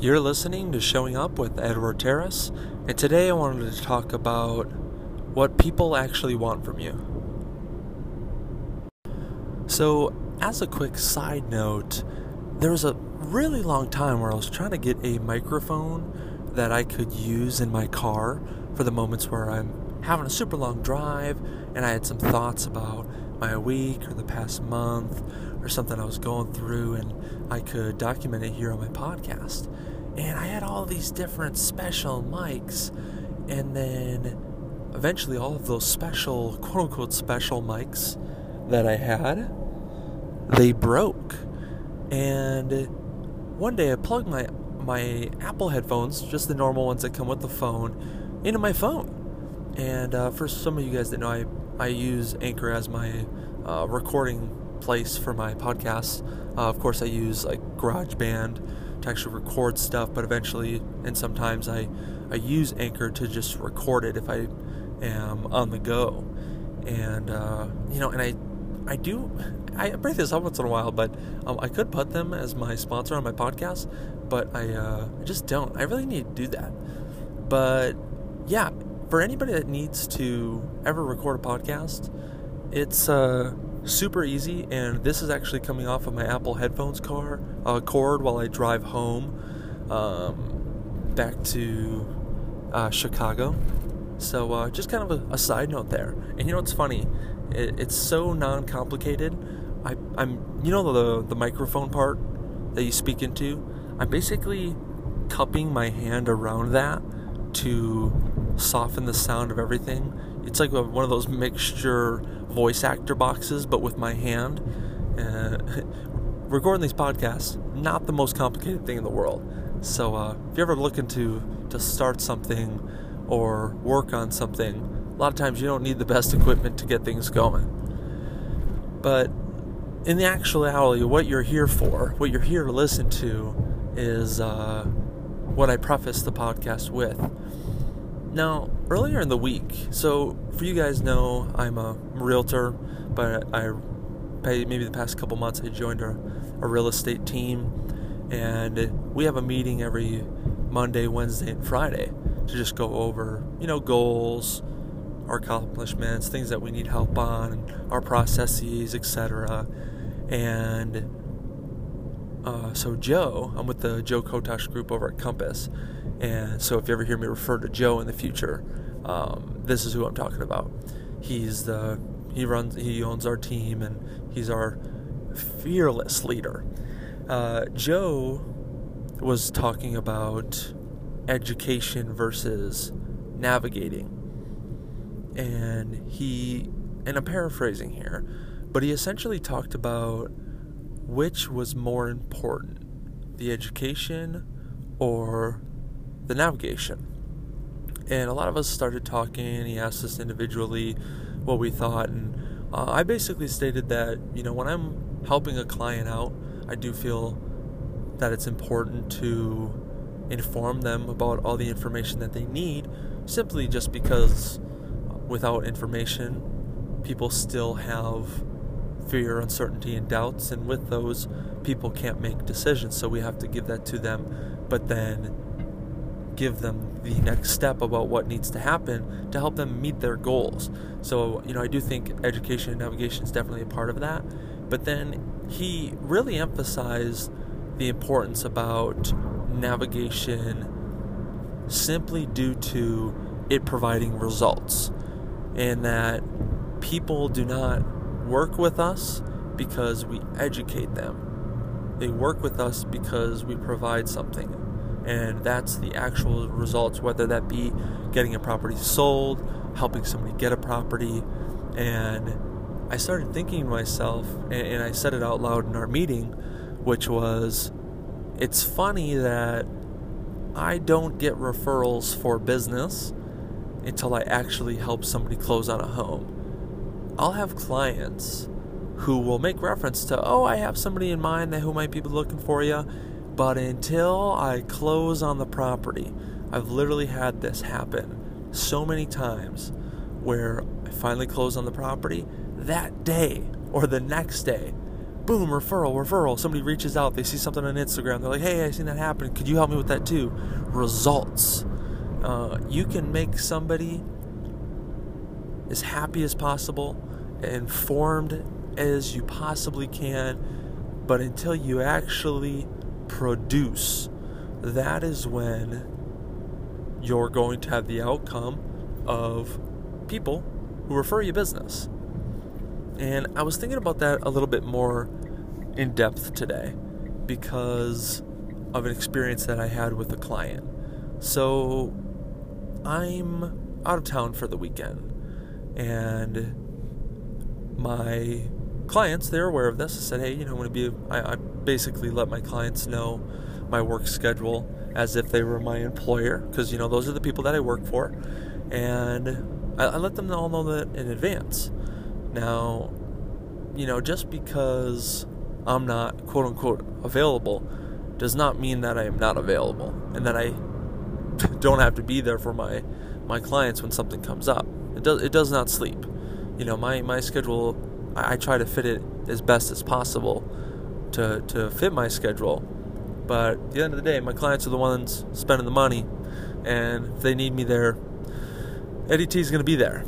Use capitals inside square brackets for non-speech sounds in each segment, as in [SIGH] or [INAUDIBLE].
You're listening to Showing Up with Edward Terrace, and today I wanted to talk about what people actually want from you. So, as a quick side note, there was a really long time where I was trying to get a microphone that I could use in my car for the moments where I'm having a super long drive and I had some thoughts about my week or the past month or something I was going through, and I could document it here on my podcast. And I had all these different special mics, and then eventually all of those special, quote unquote, special mics that I had, they broke. And one day I plugged my my Apple headphones, just the normal ones that come with the phone, into my phone. And uh, for some of you guys that know, I I use Anchor as my uh, recording place for my podcasts. Uh, of course, I use like GarageBand to actually record stuff, but eventually, and sometimes I I use Anchor to just record it if I am on the go. And uh, you know, and I I do I bring this up once in a while, but um, I could put them as my sponsor on my podcast, but I uh, I just don't. I really need to do that. But yeah, for anybody that needs to ever record a podcast, it's uh, super easy. And this is actually coming off of my Apple headphones car uh, cord while I drive home um, back to uh, Chicago. So uh, just kind of a, a, side note there. And you know what's funny? It, it's so non-complicated. I, I'm you know the the microphone part that you speak into. I'm basically cupping my hand around that to soften the sound of everything. It's like one of those mixture voice actor boxes, but with my hand. Uh, [LAUGHS] recording these podcasts, not the most complicated thing in the world. So uh, if you're ever looking to to start something or work on something, a lot of times you don't need the best equipment to get things going. But in the actuality, what you're here for, what you're here to listen to, is uh, what I preface the podcast with. Now, earlier in the week, so for you guys know, I'm a realtor, but I maybe the past couple months I joined a, a real estate team, and we have a meeting every Monday, Wednesday, and Friday to just go over, you know, goals, our accomplishments, things that we need help on, our processes, etc. And uh, so Joe, I'm with the Joe Kotosh group over at Compass, and so if you ever hear me refer to Joe in the future, um, this is who I'm talking about. He's the he runs he owns our team and he's our fearless leader. Uh, Joe was talking about education versus navigating, and he and I'm paraphrasing here, but he essentially talked about which was more important, the education or the navigation. And a lot of us started talking. He asked us individually what we thought, and uh, I basically stated that you know when I'm helping a client out, I do feel that it's important to inform them about all the information that they need, simply just because without information, people still have fear, uncertainty, and doubts, and with those, people can't make decisions. So we have to give that to them, but then give them the next step about what needs to happen to help them meet their goals. So, you know, I do think education and navigation is definitely a part of that. But then he really emphasized the importance about navigation simply due to it providing results and that people do not work with us because we educate them. They work with us because we provide something. And that's the actual results, whether that be getting a property sold, helping somebody get a property. And I started thinking to myself, and I said it out loud in our meeting, which was it's funny that I don't get referrals for business until I actually help somebody close on a home. I'll have clients who will make reference to, oh, I have somebody in mind that who might be looking for you, but until I close on the property, I've literally had this happen so many times where I finally close on the property that day or the next day, boom, referral, referral. Somebody reaches out, they see something on Instagram, they're like, hey, I seen that happen. Could you help me with that too? Results. Uh, you can make somebody as happy as possible, informed as you possibly can, but until you actually produce, that is when you're going to have the outcome of people who refer you business. And I was thinking about that a little bit more in depth today because of an experience that I had with a client. So I'm out of town for the weekend and my clients they're aware of this. I said, hey, you know, I'm going to be. I, I basically let my clients know my work schedule as if they were my employer because you know those are the people that I work for, and I, I let them all know that in advance. Now, you know, just because I'm not quote unquote available does not mean that I am not available and that I [LAUGHS] don't have to be there for my my clients when something comes up. It does it does not sleep. You know, my my schedule I, I try to fit it as best as possible to to fit my schedule. But at the end of the day, my clients are the ones spending the money, and if they need me there, Eddie T is going to be there.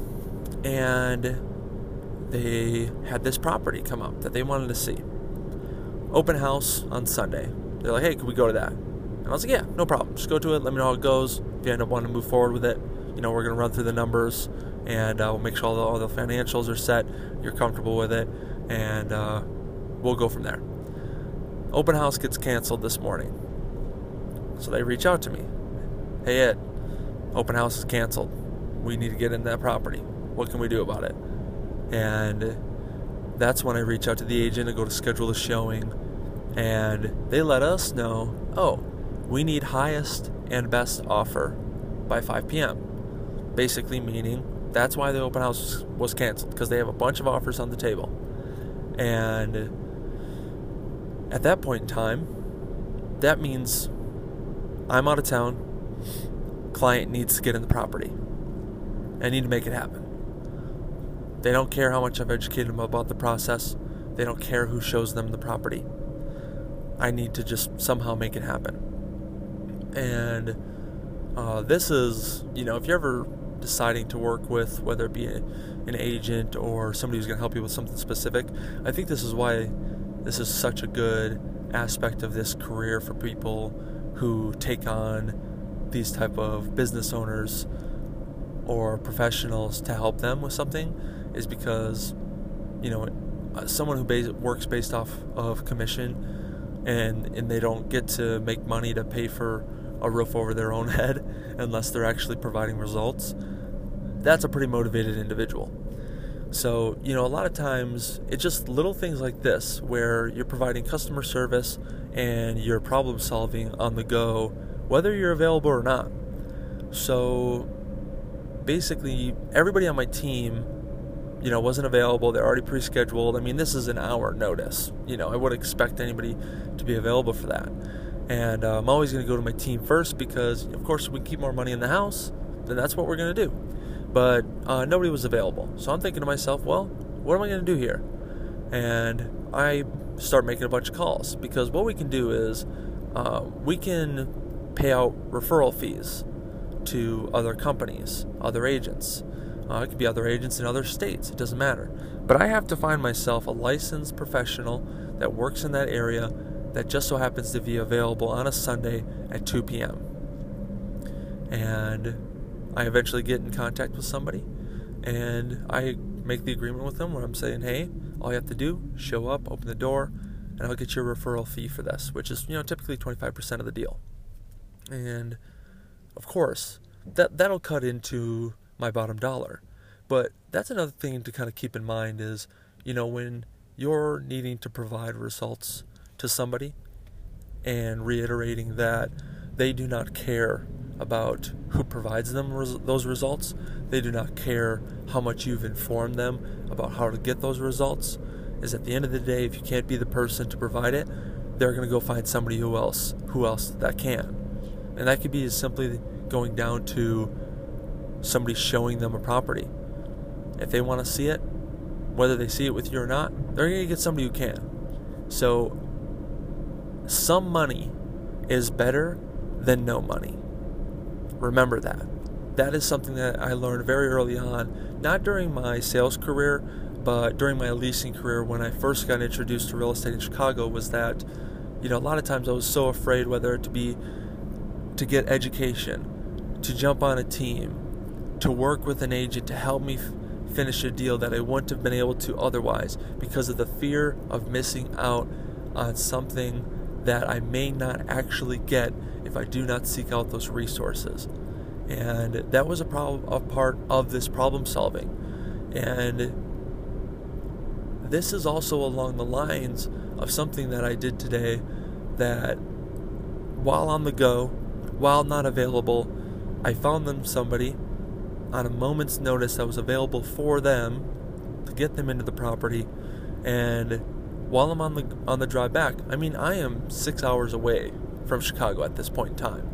And they had this property come up that they wanted to see. Open house on Sunday. They're like, hey, can we go to that? And I was like, yeah, no problem. Just go to it. Let me know how it goes. If you end up wanting to move forward with it, you know, we're going to run through the numbers and uh, we'll make sure all the, all the, financials are set. You're comfortable with it, and uh, we'll go from there. Open house gets canceled this morning. So they reach out to me. Hey, Ed, open house is canceled. We need to get in that property. What can we do about it? And that's when I reach out to the agent and go to schedule a showing. And they let us know oh, we need highest and best offer by 5 p.m. Basically, meaning that's why the open house was canceled because they have a bunch of offers on the table. And at that point in time, that means I'm out of town. Client needs to get in the property. I need to make it happen. They don't care how much I've educated them about the process. They don't care who shows them the property. I need to just somehow make it happen. And uh, this is, you know, if you're ever deciding to work with, whether it be a, an agent or somebody who's going to help you with something specific, I think this is why this is such a good aspect of this career for people who take on these type of business owners or professionals to help them with something is because you know uh, someone who base, works based off of commission and and they don't get to make money to pay for a roof over their own [LAUGHS] head unless they're actually providing results that's a pretty motivated individual so you know a lot of times it's just little things like this where you're providing customer service and you're problem solving on the go whether you're available or not so basically everybody on my team you know, wasn't available. They're already pre-scheduled. I mean, this is an hour notice. You know, I wouldn't expect anybody to be available for that. And uh, I'm always going to go to my team first because, of course, we keep more money in the house. Then that's what we're going to do. But uh, nobody was available, so I'm thinking to myself, well, what am I going to do here? And I start making a bunch of calls because what we can do is uh, we can pay out referral fees to other companies, other agents. Uh, it could be other agents in other states, it doesn't matter. But I have to find myself a licensed professional that works in that area that just so happens to be available on a Sunday at 2 p.m. And I eventually get in contact with somebody and I make the agreement with them where I'm saying, hey, all you have to do, show up, open the door, and I'll get you a referral fee for this, which is, you know, typically 25% of the deal. And of course, that that'll cut into my bottom dollar. But that's another thing to kind of keep in mind is, you know, when you're needing to provide results to somebody and reiterating that they do not care about who provides them res- those results, they do not care how much you've informed them about how to get those results. Is at the end of the day, if you can't be the person to provide it, they're going to go find somebody who else who else that can, and that could be as simply going down to somebody showing them a property. If they want to see it, whether they see it with you or not, they're going to get somebody who can. So, some money is better than no money. Remember that. That is something that I learned very early on, not during my sales career, but during my leasing career when I first got introduced to real estate in Chicago was that you know a lot of times I was so afraid whether to be to get education, to jump on a team, to work with an agent to help me f- finish a deal that I wouldn't have been able to otherwise because of the fear of missing out on something that I may not actually get if I do not seek out those resources. And that was a problem a part of this problem solving. And this is also along the lines of something that I did today that while on the go, while not available, I found them somebody on a moment's notice that was available for them to get them into the property and while I'm on the on the drive back, I mean I am 6 hours away from Chicago at this point in time.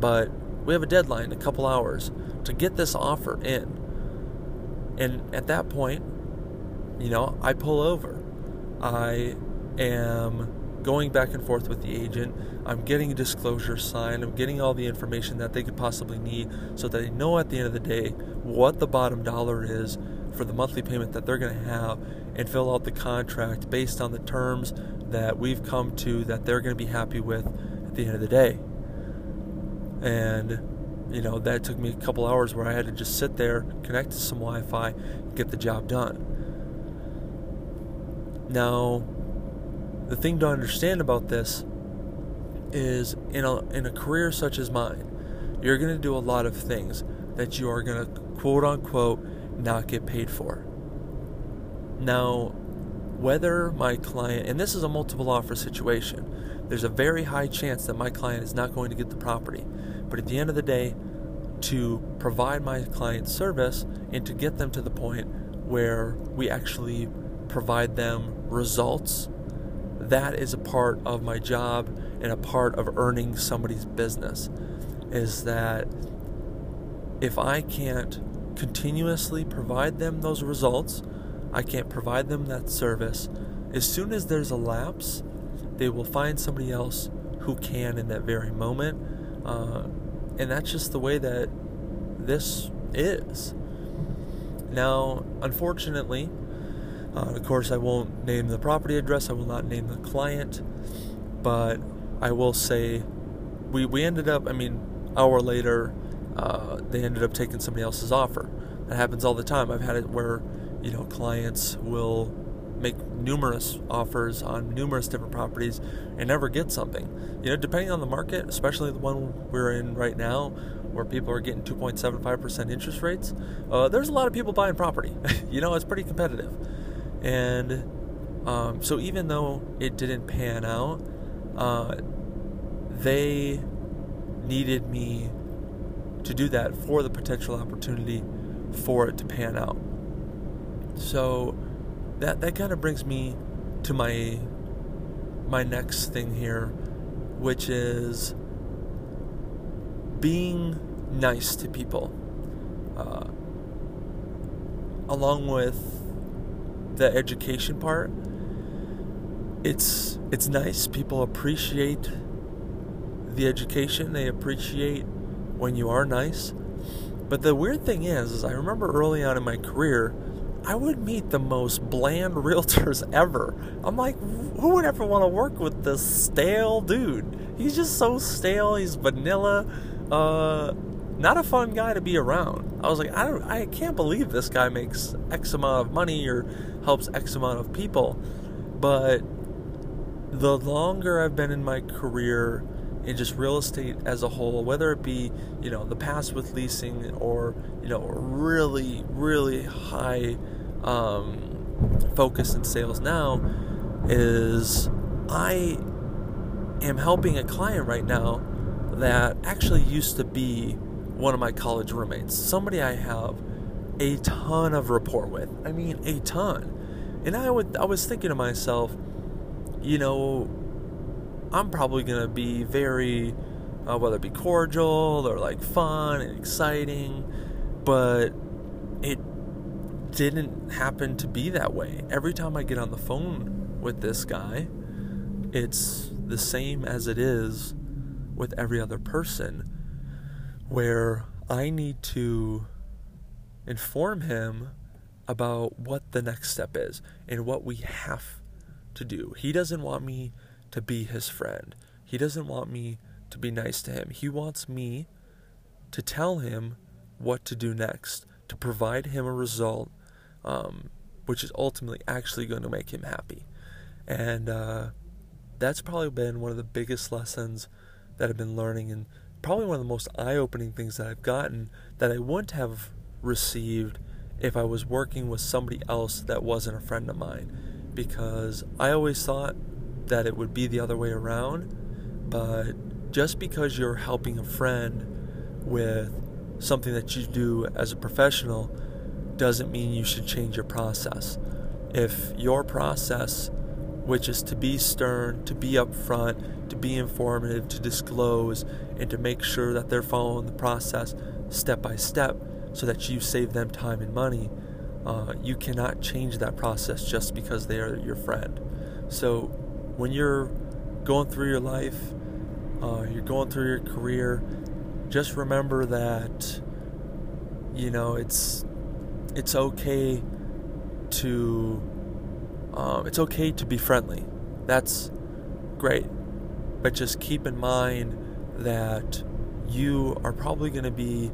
But we have a deadline, a couple hours to get this offer in. And at that point, you know, I pull over. I am going back and forth with the agent. I'm getting a disclosure signed. I'm getting all the information that they could possibly need so that they know at the end of the day what the bottom dollar is for the monthly payment that they're going to have and fill out the contract based on the terms that we've come to that they're going to be happy with at the end of the day. And you know, that took me a couple hours where I had to just sit there, connect to some Wi Fi, get the job done. Now, the thing to understand about this is in a, in a career such as mine, you're going to do a lot of things that you are going to quote unquote not get paid for. Now, whether my client, and this is a multiple offer situation, there's a very high chance that my client is not going to get the property. But at the end of the day, to provide my client service and to get them to the point where we actually provide them results, that is a part of my job and a part of earning somebody's business. Is that if I can't continuously provide them those results, I can't provide them that service, as soon as there's a lapse, they will find somebody else who can in that very moment. Uh, and that's just the way that this is. Now, unfortunately, uh, of course, I won't name the property address, I will not name the client, but I will say we, we ended up, I mean, hour later, uh, they ended up taking somebody else's offer. That happens all the time. I've had it where, you know, clients will make numerous offers on numerous different properties and never get something. You know, depending on the market, especially the one we're in right now, where people are getting 2.75% interest rates, uh, there's a lot of people buying property. [LAUGHS] you know, it's pretty competitive. And um, so even though it didn't pan out, uh, they needed me to do that for the potential opportunity for it to pan out. So that that kind of brings me to my my next thing here, which is being nice to people, uh, along with the education part. It's it's nice. People appreciate the education. They appreciate when you are nice. But the weird thing is, is I remember early on in my career, I would meet the most bland [LAUGHS] realtors ever. I'm like, who would ever want to work with this stale dude? He's just so stale. He's vanilla. Uh, not a fun guy to be around. I was like, I don't, I can't believe this guy makes X amount of money or helps X amount of people. But the longer I've been in my career in just real estate as a whole, whether it be, you know, the past with leasing or, you know, really, really high um, focus in sales now, is I am helping a client right now that actually used to be one of my college roommates, somebody I have a ton of rapport with. I mean, a ton. And I would I was thinking to myself, you know, I'm probably going to be very, uh, whether it be cordial or like fun and exciting, but it didn't happen to be that way. Every time I get on the phone with this guy, it's the same as it is with every other person, where I need to inform him about what the next step is and what we have to do. He doesn't want me to be his friend. He doesn't want me to be nice to him. He wants me to tell him what to do next, to provide him a result, um, which is ultimately actually going to make him happy. And uh, that's probably been one of the biggest lessons that I've been learning, and probably one of the most eye opening things that I've gotten that I wouldn't have received if I was working with somebody else that wasn't a friend of mine. Because I always thought that it would be the other way around, but just because you're helping a friend with something that you do as a professional doesn't mean you should change your process. If your process, which is to be stern, to be upfront, to be informative, to disclose, and to make sure that they're following the process step by step so that you save them time and money, uh, you cannot change that process just because they are your friend. So when you're going through your life, uh, you're going through your career, just remember that you know it's it's okay to um, it's okay to be friendly. That's great, but just keep in mind that you are probably going to be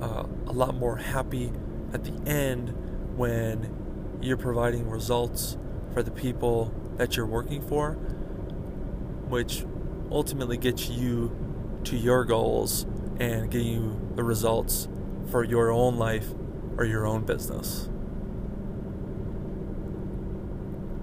uh, a lot more happy at the end when you're providing results for the people that you're working for, which ultimately gets you to your goals and getting you the results for your own life or your own business.